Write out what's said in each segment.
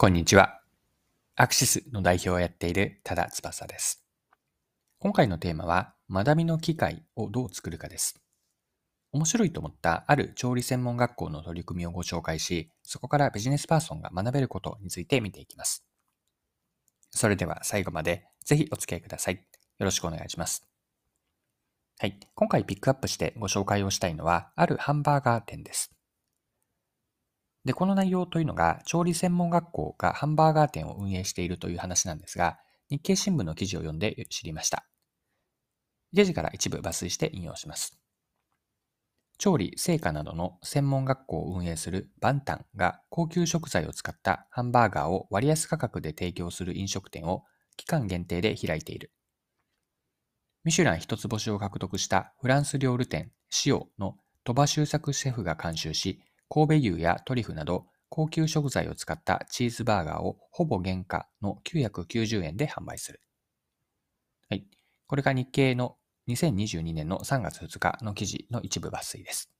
こんにちは。アクシスの代表をやっている多田翼です。今回のテーマは、学びの機会をどう作るかです。面白いと思ったある調理専門学校の取り組みをご紹介し、そこからビジネスパーソンが学べることについて見ていきます。それでは最後までぜひお付き合いください。よろしくお願いします。はい。今回ピックアップしてご紹介をしたいのは、あるハンバーガー店です。で、この内容というのが、調理専門学校がハンバーガー店を運営しているという話なんですが、日経新聞の記事を読んで知りました。記事から一部抜粋して引用します。調理、成果などの専門学校を運営するバンタンが高級食材を使ったハンバーガーを割安価格で提供する飲食店を期間限定で開いている。ミシュラン一つ星を獲得したフランス料理店シオの鳥羽周作シェフが監修し、神戸牛やトリュフなど高級食材を使ったチーズバーガーをほぼ原価の990円で販売する。はい。これが日経の2022年の3月2日の記事の一部抜粋です。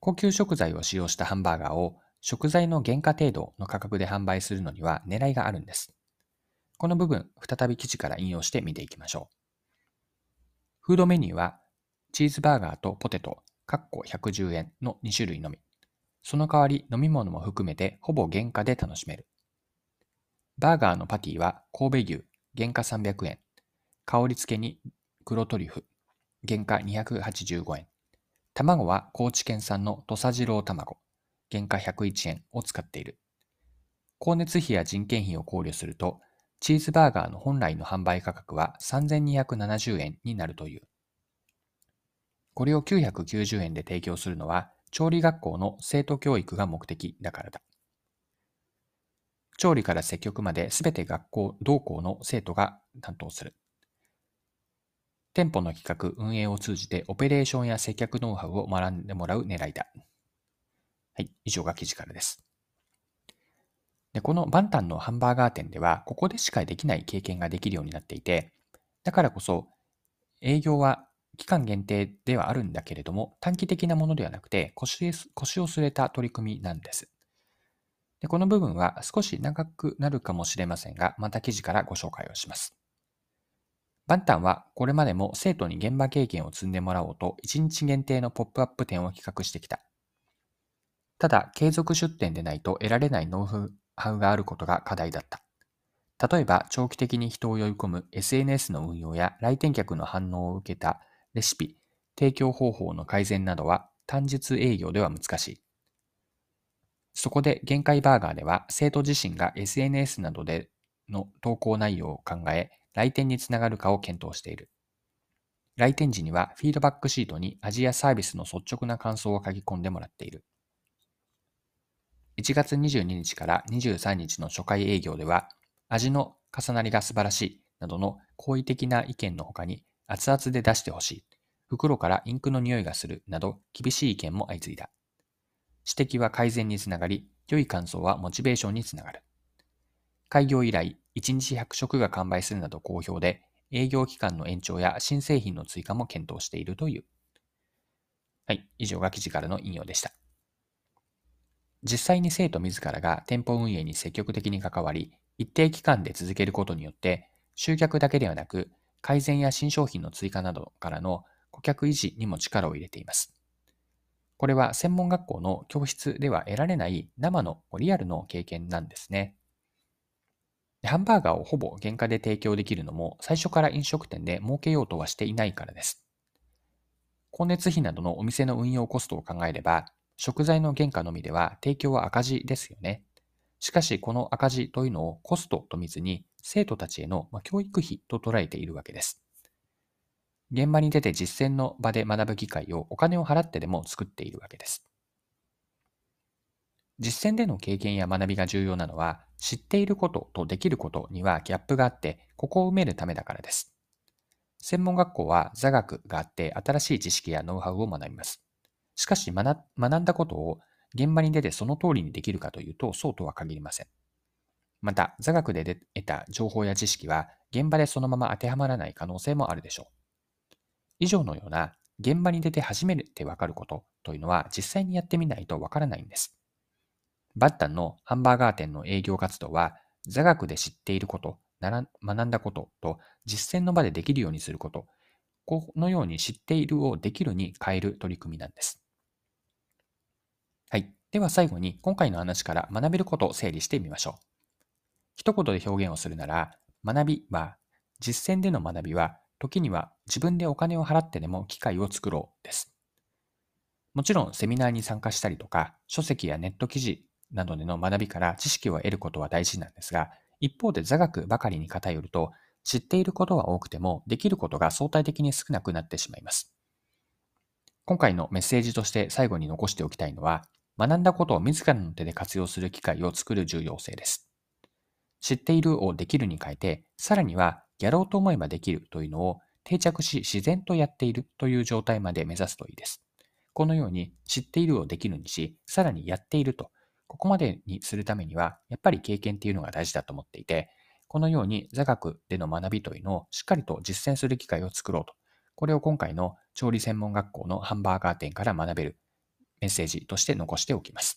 高級食材を使用したハンバーガーを食材の原価程度の価格で販売するのには狙いがあるんです。この部分、再び記事から引用して見ていきましょう。フードメニューは、チーズバーガーとポテト、かっこ110円の2種類のみ。その代わり飲み物も含めてほぼ原価で楽しめる。バーガーのパティは神戸牛、原価300円。香り付けに黒トリュフ、原価285円。卵は高知県産の土佐次郎卵、原価101円を使っている。光熱費や人件費を考慮すると、チーズバーガーの本来の販売価格は3270円になるという。これを990円で提供するのは、調理学校の生徒教育が目的だからだ。調理から接客まで全て学校同校の生徒が担当する。店舗の企画、運営を通じてオペレーションや接客ノウハウを学んでもらう狙いだ。はい、以上が記事からです。でこのバンタンのハンバーガー店では、ここでしかできない経験ができるようになっていて、だからこそ営業は期間限定ではあるんだけれども、短期的なものではなくて腰、腰を据えた取り組みなんです。でこの部分は少し長くなるかもしれませんが、また記事からご紹介をします。バンタンはこれまでも生徒に現場経験を積んでもらおうと1日限定のポップアップ展を企画してきた。ただ、継続出店でないと得られないノウハウがあることが課題だった。例えば、長期的に人を呼び込む SNS の運用や来店客の反応を受けたレシピ、提供方法の改善などは単日営業では難しい。そこで限界バーガーでは生徒自身が SNS などでの投稿内容を考え、来店につながるかを検討している。来店時にはフィードバックシートに味やサービスの率直な感想を書き込んでもらっている。1月22日から23日の初回営業では、味の重なりが素晴らしいなどの好意的な意見の他に、熱々で出してほしい。袋からインクの匂いがする。など、厳しい意見も相次いだ。指摘は改善につながり、良い感想はモチベーションにつながる。開業以来、1日100食が完売するなど好評で、営業期間の延長や新製品の追加も検討しているという。はい、以上が記事からの引用でした。実際に生徒自らが店舗運営に積極的に関わり、一定期間で続けることによって、集客だけではなく、改善や新商品の追加などからの顧客維持にも力を入れています。これは専門学校の教室では得られない生のリアルの経験なんですね。ハンバーガーをほぼ原価で提供できるのも最初から飲食店で儲けようとはしていないからです。光熱費などのお店の運用コストを考えれば、食材の原価のみでは提供は赤字ですよね。しかしこの赤字というのをコストと見ずに生徒たちへの教育費と捉えているわけです。現場に出て実践の場で学ぶ機会をお金を払ってでも作っているわけです。実践での経験や学びが重要なのは、知っていることとできることにはギャップがあって、ここを埋めるためだからです。専門学校は座学があって新しい知識やノウハウを学びます。しかし学んだことを現場に出てその通りにできるかというと、そうとは限りません。また、座学で得た情報や知識は、現場でそのまま当てはまらない可能性もあるでしょう。以上のような、現場に出て初めてわかることというのは、実際にやってみないとわからないんです。バッタンのハンバーガー店の営業活動は、座学で知っていること、学んだことと実践の場でできるようにすること、このように知っているをできるに変える取り組みなんです。はい。では最後に今回の話から学べることを整理してみましょう。一言で表現をするなら、学びは、実践での学びは、時には自分でお金を払ってでも機会を作ろうです。もちろんセミナーに参加したりとか、書籍やネット記事などでの学びから知識を得ることは大事なんですが、一方で座学ばかりに偏ると、知っていることは多くても、できることが相対的に少なくなってしまいます。今回のメッセージとして最後に残しておきたいのは、学んだことを自らの手で活用する機会を作る重要性です。知っているをできるに変えて、さらにはやろうと思えばできるというのを定着し自然とやっているという状態まで目指すといいです。このように知っているをできるにし、さらにやっているとここまでにするためには、やっぱり経験っていうのが大事だと思っていて、このように座学での学びというのをしっかりと実践する機会を作ろうと。これを今回の調理専門学校のハンバーガー店から学べるメッセージとして残しておきます。